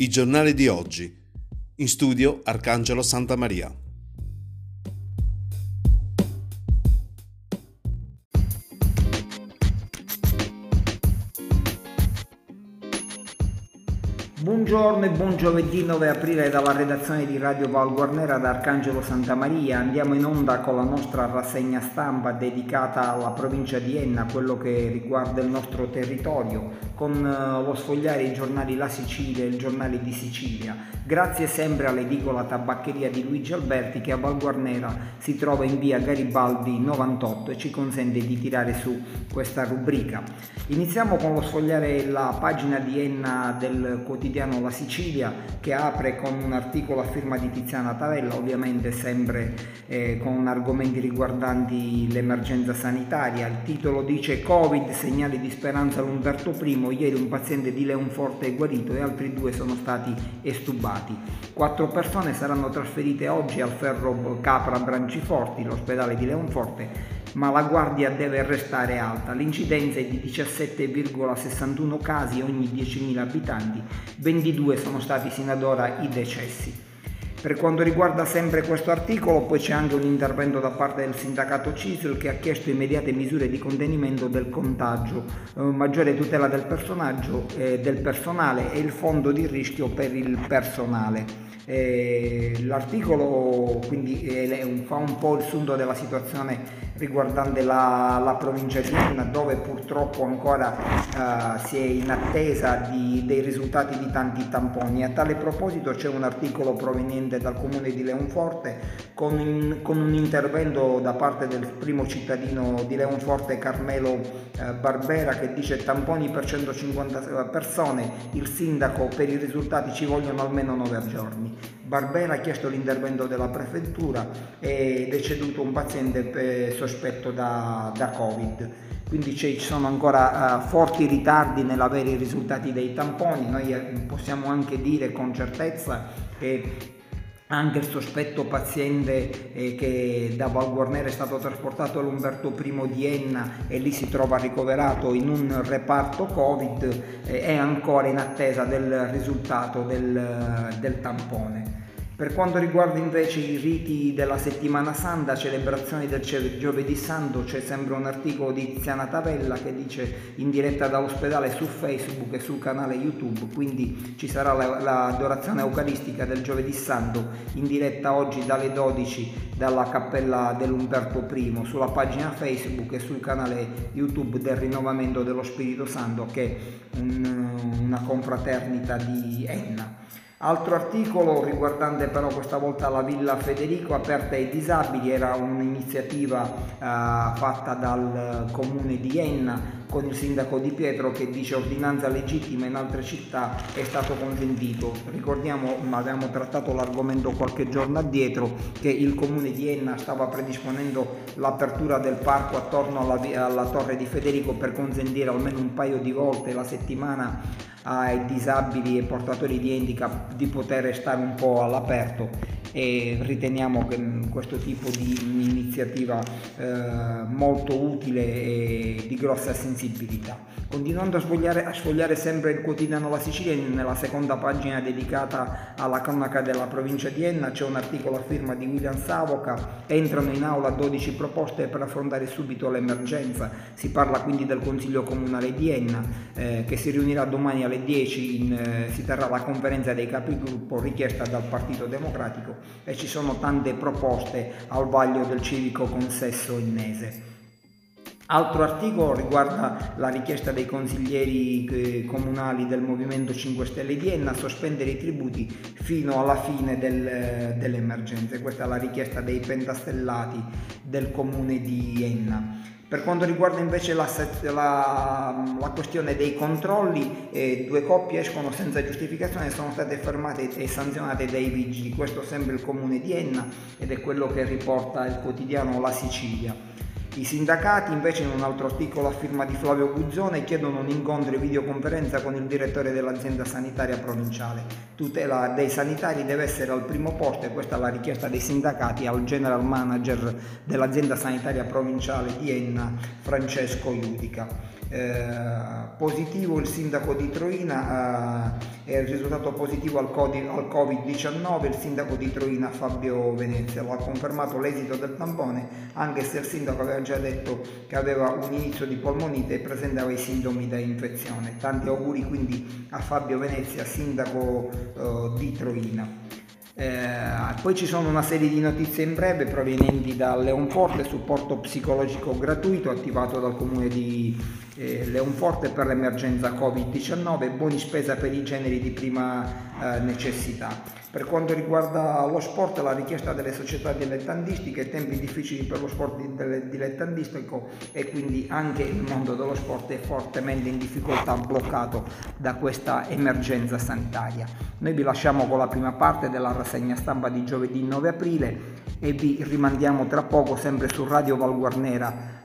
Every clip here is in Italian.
I giornali di oggi. In studio Arcangelo Santa Maria. Buongiorno e buon giovedì 9 aprile dalla redazione di Radio Val Guarnera Arcangelo Santa Maria. Andiamo in onda con la nostra rassegna stampa dedicata alla provincia di Enna, quello che riguarda il nostro territorio, con eh, lo sfogliare i giornali La Sicilia e il giornale di Sicilia. Grazie sempre all'edicola tabaccheria di Luigi Alberti che a Val Guarnera si trova in via Garibaldi 98 e ci consente di tirare su questa rubrica. Iniziamo con lo sfogliare la pagina di Enna del quotidiano La Sicilia che apre con un articolo a firma di Tiziana Tavella, ovviamente sempre eh, con argomenti riguardanti l'emergenza sanitaria. Il titolo dice Covid, segnali di speranza all'Umberto I, ieri un paziente di Leonforte è guarito e altri due sono stati estubati. Quattro persone saranno trasferite oggi al Ferro Capra Branciforti, l'ospedale di Leonforte, ma la guardia deve restare alta. L'incidenza è di 17,61 casi ogni 10.000 abitanti, 22 sono stati sino ad ora i decessi. Per quanto riguarda sempre questo articolo, poi c'è anche un intervento da parte del sindacato CISL che ha chiesto immediate misure di contenimento del contagio, eh, maggiore tutela del, eh, del personale e il fondo di rischio per il personale. Eh, l'articolo quindi eh, fa un po' il sunto della situazione riguardante la, la provincia di Enna dove purtroppo ancora eh, si è in attesa di, dei risultati di tanti tamponi. A tale proposito c'è un articolo proveniente dal comune di Leonforte con, in, con un intervento da parte del primo cittadino di Leonforte Carmelo eh, Barbera che dice tamponi per 150 persone, il sindaco per i risultati ci vogliono almeno 9 giorni. Barbera ha chiesto l'intervento della prefettura ed è ceduto un paziente sospetto da, da Covid. Quindi ci sono ancora uh, forti ritardi nell'avere i risultati dei tamponi. Noi eh, possiamo anche dire con certezza che anche il sospetto paziente eh, che da Val Guarnera è stato trasportato all'Umberto I di Enna e lì si trova ricoverato in un reparto Covid eh, è ancora in attesa del risultato del, del tampone. Per quanto riguarda invece i riti della settimana santa, celebrazioni del giovedì santo, c'è sempre un articolo di Tiziana Tavella che dice in diretta dall'ospedale su Facebook e sul canale YouTube, quindi ci sarà l'adorazione eucaristica del giovedì santo in diretta oggi dalle 12 dalla cappella dell'Umberto I sulla pagina Facebook e sul canale YouTube del rinnovamento dello Spirito Santo che è un, una confraternita di Enna. Altro articolo riguardante però questa volta la Villa Federico aperta ai disabili, era un'iniziativa eh, fatta dal comune di Enna con il sindaco Di Pietro che dice ordinanza legittima in altre città è stato consentito. Ricordiamo, avevamo trattato l'argomento qualche giorno addietro, che il comune di Enna stava predisponendo l'apertura del parco attorno alla, alla torre di Federico per consentire almeno un paio di volte la settimana ai disabili e portatori di handicap di poter stare un po' all'aperto e riteniamo che questo tipo di iniziativa eh, molto utile e di grossa sensibilità. Continuando a sfogliare, a sfogliare, sempre il quotidiano La Sicilia, nella seconda pagina dedicata alla cronaca della provincia di Enna c'è un articolo a firma di William Savoca, entrano in aula 12 proposte per affrontare subito l'emergenza, si parla quindi del Consiglio Comunale di Enna eh, che si riunirà domani alle 10, in, eh, si terrà la conferenza dei capigruppo richiesta dal Partito Democratico e ci sono tante proposte al vaglio del civico consesso innese. Altro articolo riguarda la richiesta dei consiglieri eh, comunali del Movimento 5 Stelle di Enna a sospendere i tributi fino alla fine del, eh, dell'emergenza. Questa è la richiesta dei pentastellati del comune di Enna. Per quanto riguarda invece la, la, la questione dei controlli, eh, due coppie escono senza giustificazione e sono state fermate e sanzionate dai vigili. Questo sempre il comune di Enna ed è quello che riporta il quotidiano La Sicilia. I sindacati invece in un altro articolo a firma di Flavio Guzzone chiedono un incontro e videoconferenza con il direttore dell'azienda sanitaria provinciale. Tutela dei sanitari deve essere al primo posto e questa è la richiesta dei sindacati al general manager dell'azienda sanitaria provinciale di Enna, Francesco Iudica. Eh, positivo il sindaco di Troina, eh, è risultato positivo al, al Covid-19, il sindaco di Troina Fabio Venezia lo ha confermato l'esito del tampone, anche se il sindaco aveva già detto che aveva un inizio di polmonite e presentava i sintomi da infezione. Tanti auguri quindi a Fabio Venezia, sindaco eh, di Troina. Eh, poi ci sono una serie di notizie in breve provenienti da Leonforte, supporto psicologico gratuito attivato dal comune di eh, Leonforte per l'emergenza Covid-19, buoni spesa per i generi di prima eh, necessità. Per quanto riguarda lo sport, la richiesta delle società dilettantistiche, tempi difficili per lo sport dilettantistico e quindi anche il mondo dello sport è fortemente in difficoltà, bloccato da questa emergenza sanitaria. Noi vi lasciamo con la prima parte della rassegna stampa di giovedì 9 aprile e vi rimandiamo tra poco sempre su Radio Valguarnera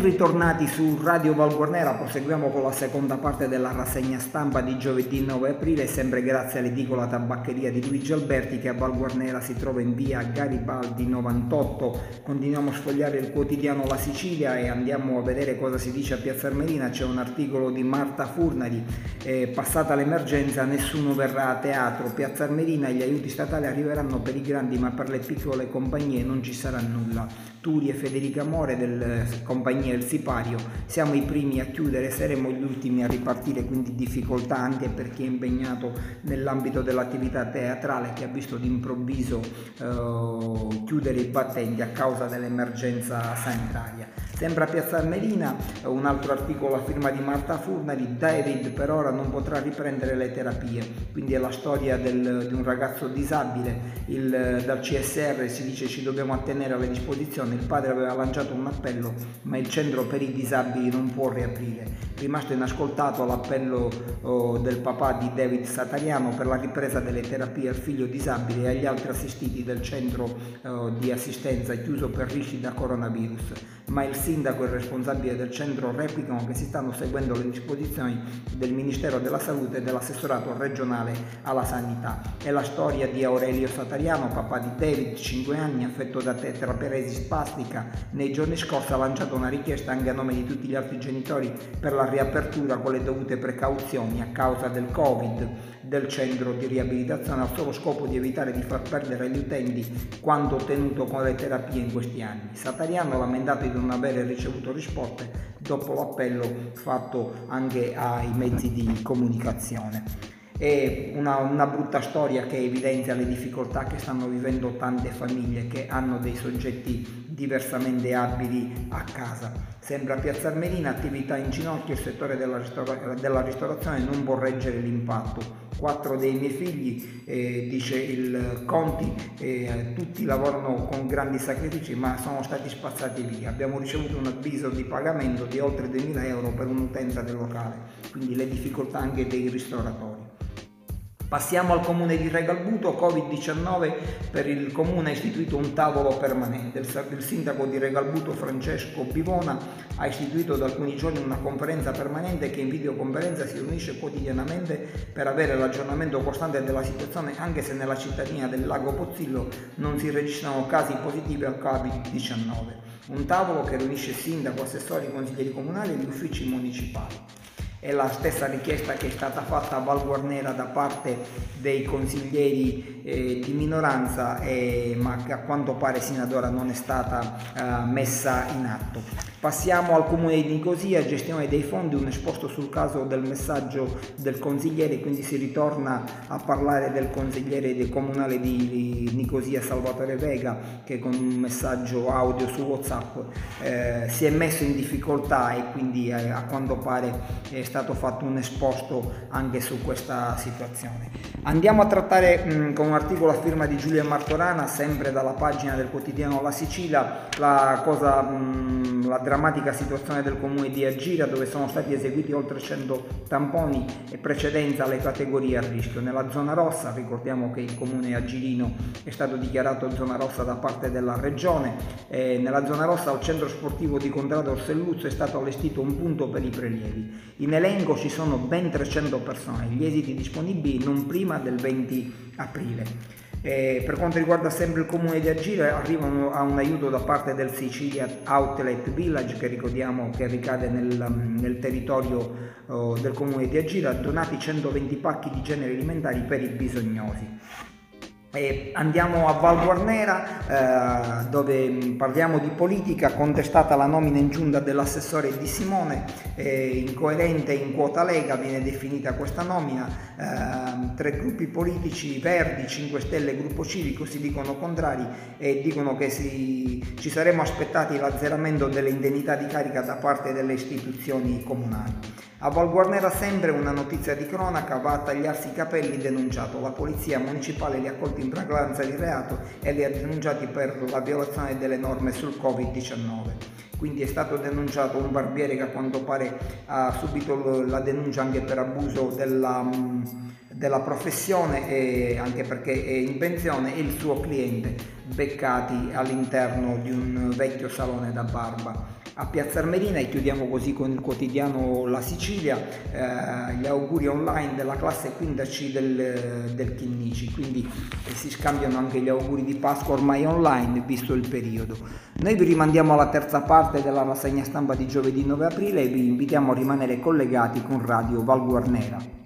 Ritornati su Radio Valguarnera, proseguiamo con la seconda parte della rassegna stampa di giovedì 9 aprile, sempre grazie all'edicola tabaccheria di Luigi Alberti che a Valguarnera si trova in via Garibaldi 98. Continuiamo a sfogliare il quotidiano La Sicilia e andiamo a vedere cosa si dice a Piazza Armerina, c'è un articolo di Marta Furnari, eh, passata l'emergenza nessuno verrà a teatro, Piazza Armerina gli aiuti statali arriveranno per i grandi ma per le piccole compagnie non ci sarà nulla. Turi e Federica More del compagnia El Sipario, siamo i primi a chiudere, saremo gli ultimi a ripartire, quindi difficoltà anche per chi è impegnato nell'ambito dell'attività teatrale che ha visto d'improvviso eh, chiudere i battenti a causa dell'emergenza sanitaria. Sempre a Piazza Armerina, un altro articolo a firma di Marta Furnari, David per ora non potrà riprendere le terapie, quindi è la storia del, di un ragazzo disabile, il, dal CSR si dice ci dobbiamo attenere alle disposizioni, il padre aveva lanciato un appello ma il centro per i disabili non può riaprire. Rimasto inascoltato l'appello oh, del papà di David Satariano per la ripresa delle terapie al figlio disabile e agli altri assistiti del centro oh, di assistenza chiuso per rischi da coronavirus, ma il sindaco e il responsabile del centro replicano che si stanno seguendo le disposizioni del Ministero della Salute e dell'assessorato regionale alla sanità. È la storia di Aurelio Satariano, papà di David, 5 anni, affetto da tetraperesi spastica. Nei giorni scorsi ha lanciato una richiesta anche a nome di tutti gli altri genitori per la riapertura con le dovute precauzioni a causa del Covid del centro di riabilitazione al solo scopo di evitare di far perdere agli utenti quanto ottenuto con le terapie in questi anni. Satariano ha lamentato di non avere ricevuto risposte dopo l'appello fatto anche ai mezzi di comunicazione. È una, una, brutta storia che evidenzia le difficoltà che stanno vivendo tante famiglie che hanno dei soggetti diversamente abili a casa. Sembra Piazza Armerina, attività in ginocchio, il settore della, ristora- della ristorazione non può reggere l'impatto. Quattro dei miei figli, eh, dice il Conti, eh, tutti lavorano con grandi sacrifici ma sono stati spazzati via. Abbiamo ricevuto un avviso di pagamento di oltre 2.000 euro per un'utenza del locale, quindi le difficoltà anche dei ristoratori. Passiamo al comune di Regalbuto, Covid-19 per il comune ha istituito un tavolo permanente. Il sindaco di Regalbuto Francesco Bivona ha istituito da alcuni giorni una conferenza permanente che in videoconferenza si riunisce quotidianamente per avere l'aggiornamento costante della situazione anche se nella cittadina del lago Pozzillo non si registrano casi positivi al Covid-19. Un tavolo che riunisce sindaco, assessori, consiglieri comunali e gli uffici municipali. È la stessa richiesta che è stata fatta a Val Guarnera da parte dei consiglieri eh, di minoranza, eh, ma che a quanto pare sino ad ora non è stata eh, messa in atto. Passiamo al comune di Nicosia, gestione dei fondi, un esposto sul caso del messaggio del consigliere, quindi si ritorna a parlare del consigliere comunale di Nicosia Salvatore Vega che con un messaggio audio su Whatsapp eh, si è messo in difficoltà e quindi eh, a quanto pare è stato fatto un esposto anche su questa situazione. Andiamo a trattare mh, con un articolo a firma di Giulia Martorana, sempre dalla pagina del quotidiano La Sicilia, la cosa mh, la drammatica situazione del comune di Agira dove sono stati eseguiti oltre 100 tamponi e precedenza alle categorie a rischio. Nella zona rossa, ricordiamo che il comune agirino è stato dichiarato zona rossa da parte della regione, e nella zona rossa al centro sportivo di Contrado Orselluzzo è stato allestito un punto per i prelievi. In elenco ci sono ben 300 persone, gli esiti disponibili non prima del 20 aprile. E per quanto riguarda sempre il comune di Agire, arrivano a un aiuto da parte del Sicilia Outlet Village, che ricordiamo che ricade nel, nel territorio oh, del comune di Agire, donati 120 pacchi di generi alimentari per i bisognosi. E andiamo a Val Guarnera eh, dove parliamo di politica, contestata la nomina in giunta dell'assessore Di Simone, eh, incoerente in quota Lega viene definita questa nomina, eh, tre gruppi politici, Verdi, 5 Stelle e Gruppo Civico si dicono contrari e dicono che si, ci saremmo aspettati l'azzeramento delle indennità di carica da parte delle istituzioni comunali. A Val Guarnera sempre una notizia di cronaca va a tagliarsi i capelli denunciato. La polizia municipale li ha colti in fragranza di reato e li ha denunciati per la violazione delle norme sul Covid-19. Quindi è stato denunciato un barbiere che a quanto pare ha subito la denuncia anche per abuso della, della professione e anche perché è in pensione e il suo cliente beccati all'interno di un vecchio salone da barba a Piazza Armerina e chiudiamo così con il quotidiano La Sicilia, eh, gli auguri online della classe 15 del, del Chinnici, quindi eh, si scambiano anche gli auguri di Pasqua ormai online visto il periodo. Noi vi rimandiamo alla terza parte della rassegna stampa di giovedì 9 aprile e vi invitiamo a rimanere collegati con Radio Val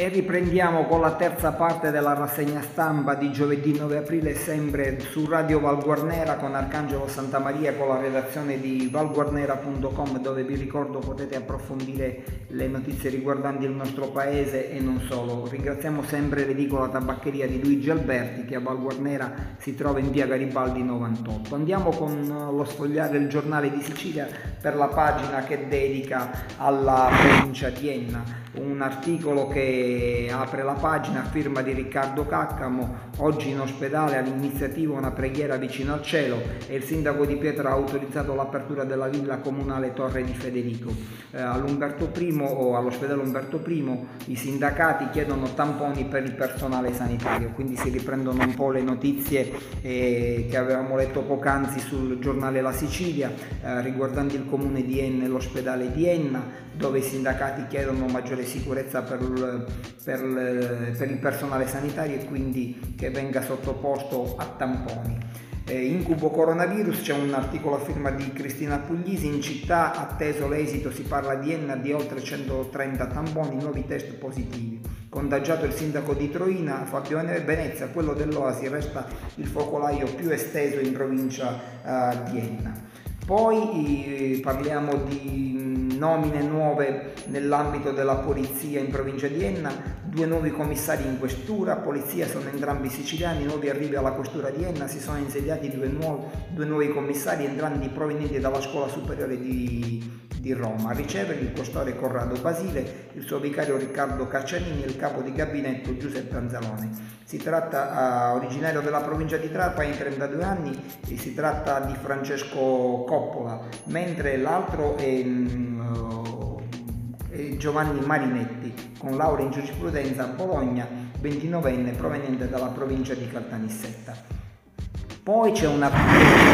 E riprendiamo con la terza parte della rassegna stampa di giovedì 9 aprile, sempre su Radio Valguarnera con Arcangelo Santamaria con la redazione di valguarnera.com dove vi ricordo potete approfondire le notizie riguardanti il nostro paese e non solo. Ringraziamo sempre l'edicola tabaccheria di Luigi Alberti che a Valguarnera si trova in via Garibaldi 98. Andiamo con lo sfogliare il giornale di Sicilia per la pagina che dedica alla provincia di Enna un articolo che apre la pagina firma di Riccardo Caccamo, oggi in ospedale all'iniziativa Una preghiera vicino al cielo e il sindaco di Pietra ha autorizzato l'apertura della villa comunale Torre di Federico. Eh, all'Umberto I o all'ospedale Umberto I i sindacati chiedono tamponi per il personale sanitario, quindi si riprendono un po' le notizie eh, che avevamo letto poc'anzi sul giornale La Sicilia eh, riguardanti il comune di Enna e l'ospedale di Enna, dove i sindacati chiedono maggiore sicurezza per, per, per il personale sanitario e quindi che venga sottoposto a tamponi. Eh, incubo coronavirus, c'è un articolo a firma di Cristina Puglisi, in città atteso l'esito si parla di Enna di oltre 130 tamponi, nuovi test positivi. Contagiato il sindaco di Troina, Fabio Venezia, quello dell'Oasi resta il focolaio più esteso in provincia uh, di Enna. Poi eh, parliamo di nomine nuove nell'ambito della polizia in provincia di Enna, due nuovi commissari in questura, polizia sono entrambi siciliani, nuovi arrivi alla questura di Enna, si sono insediati due, nuovi, due nuovi commissari entrambi provenienti dalla scuola superiore di, di Roma. A ricevere il questore Corrado Basile, il suo vicario Riccardo Caccianini e il capo di gabinetto Giuseppe Anzalone. Si tratta, uh, originario della provincia di Trapani, 32 anni, e si tratta di Francesco Coppola, mentre l'altro è, um, è Giovanni Marinetti, con laurea in giurisprudenza a Bologna, 29enne, proveniente dalla provincia di Caltanissetta. Poi c'è una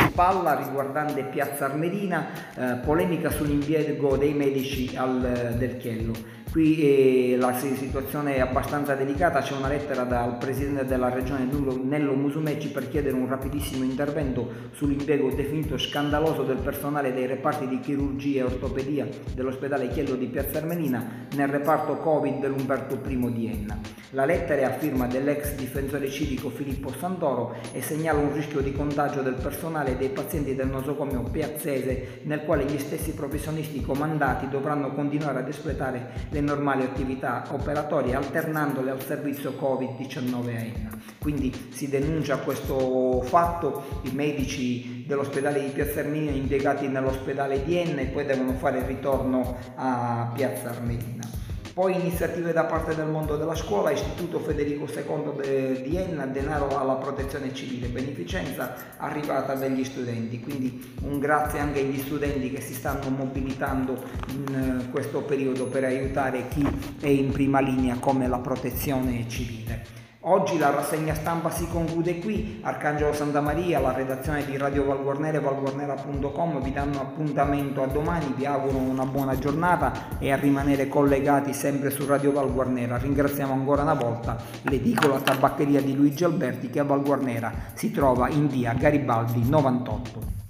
spalla riguardante Piazza Armerina, eh, polemica sull'impiego dei medici al, del Chiello. Qui eh, la situazione è abbastanza delicata, c'è una lettera dal Presidente della Regione Nello Musumeci per chiedere un rapidissimo intervento sull'impiego definito scandaloso del personale dei reparti di chirurgia e ortopedia dell'ospedale Chiello di Piazza Armerina nel reparto Covid dell'Umberto I di Enna. La lettera è a firma dell'ex difensore civico Filippo Santoro e segnala un rischio di contagio del personale e dei pazienti del nosocomio piazzese nel quale gli stessi professionisti comandati dovranno continuare ad espletare le normali attività operatorie alternandole al servizio Covid-19 a Enna. Quindi si denuncia questo fatto, i medici dell'ospedale di Piazza Armerina impiegati nell'ospedale di Enna e poi devono fare il ritorno a Piazza Armerina. Poi iniziative da parte del mondo della scuola, Istituto Federico II di Enna, denaro alla protezione civile, beneficenza arrivata dagli studenti. Quindi un grazie anche agli studenti che si stanno mobilitando in eh, questo periodo per aiutare chi è in prima linea come la protezione civile. Oggi la rassegna stampa si conclude qui, Arcangelo Santa Maria, la redazione di Radio Valguarnera e valguarnera.com vi danno appuntamento a domani, vi auguro una buona giornata e a rimanere collegati sempre su Radio Valguarnera. Ringraziamo ancora una volta l'edicola tabaccheria di Luigi Alberti che a Valguarnera si trova in via Garibaldi 98.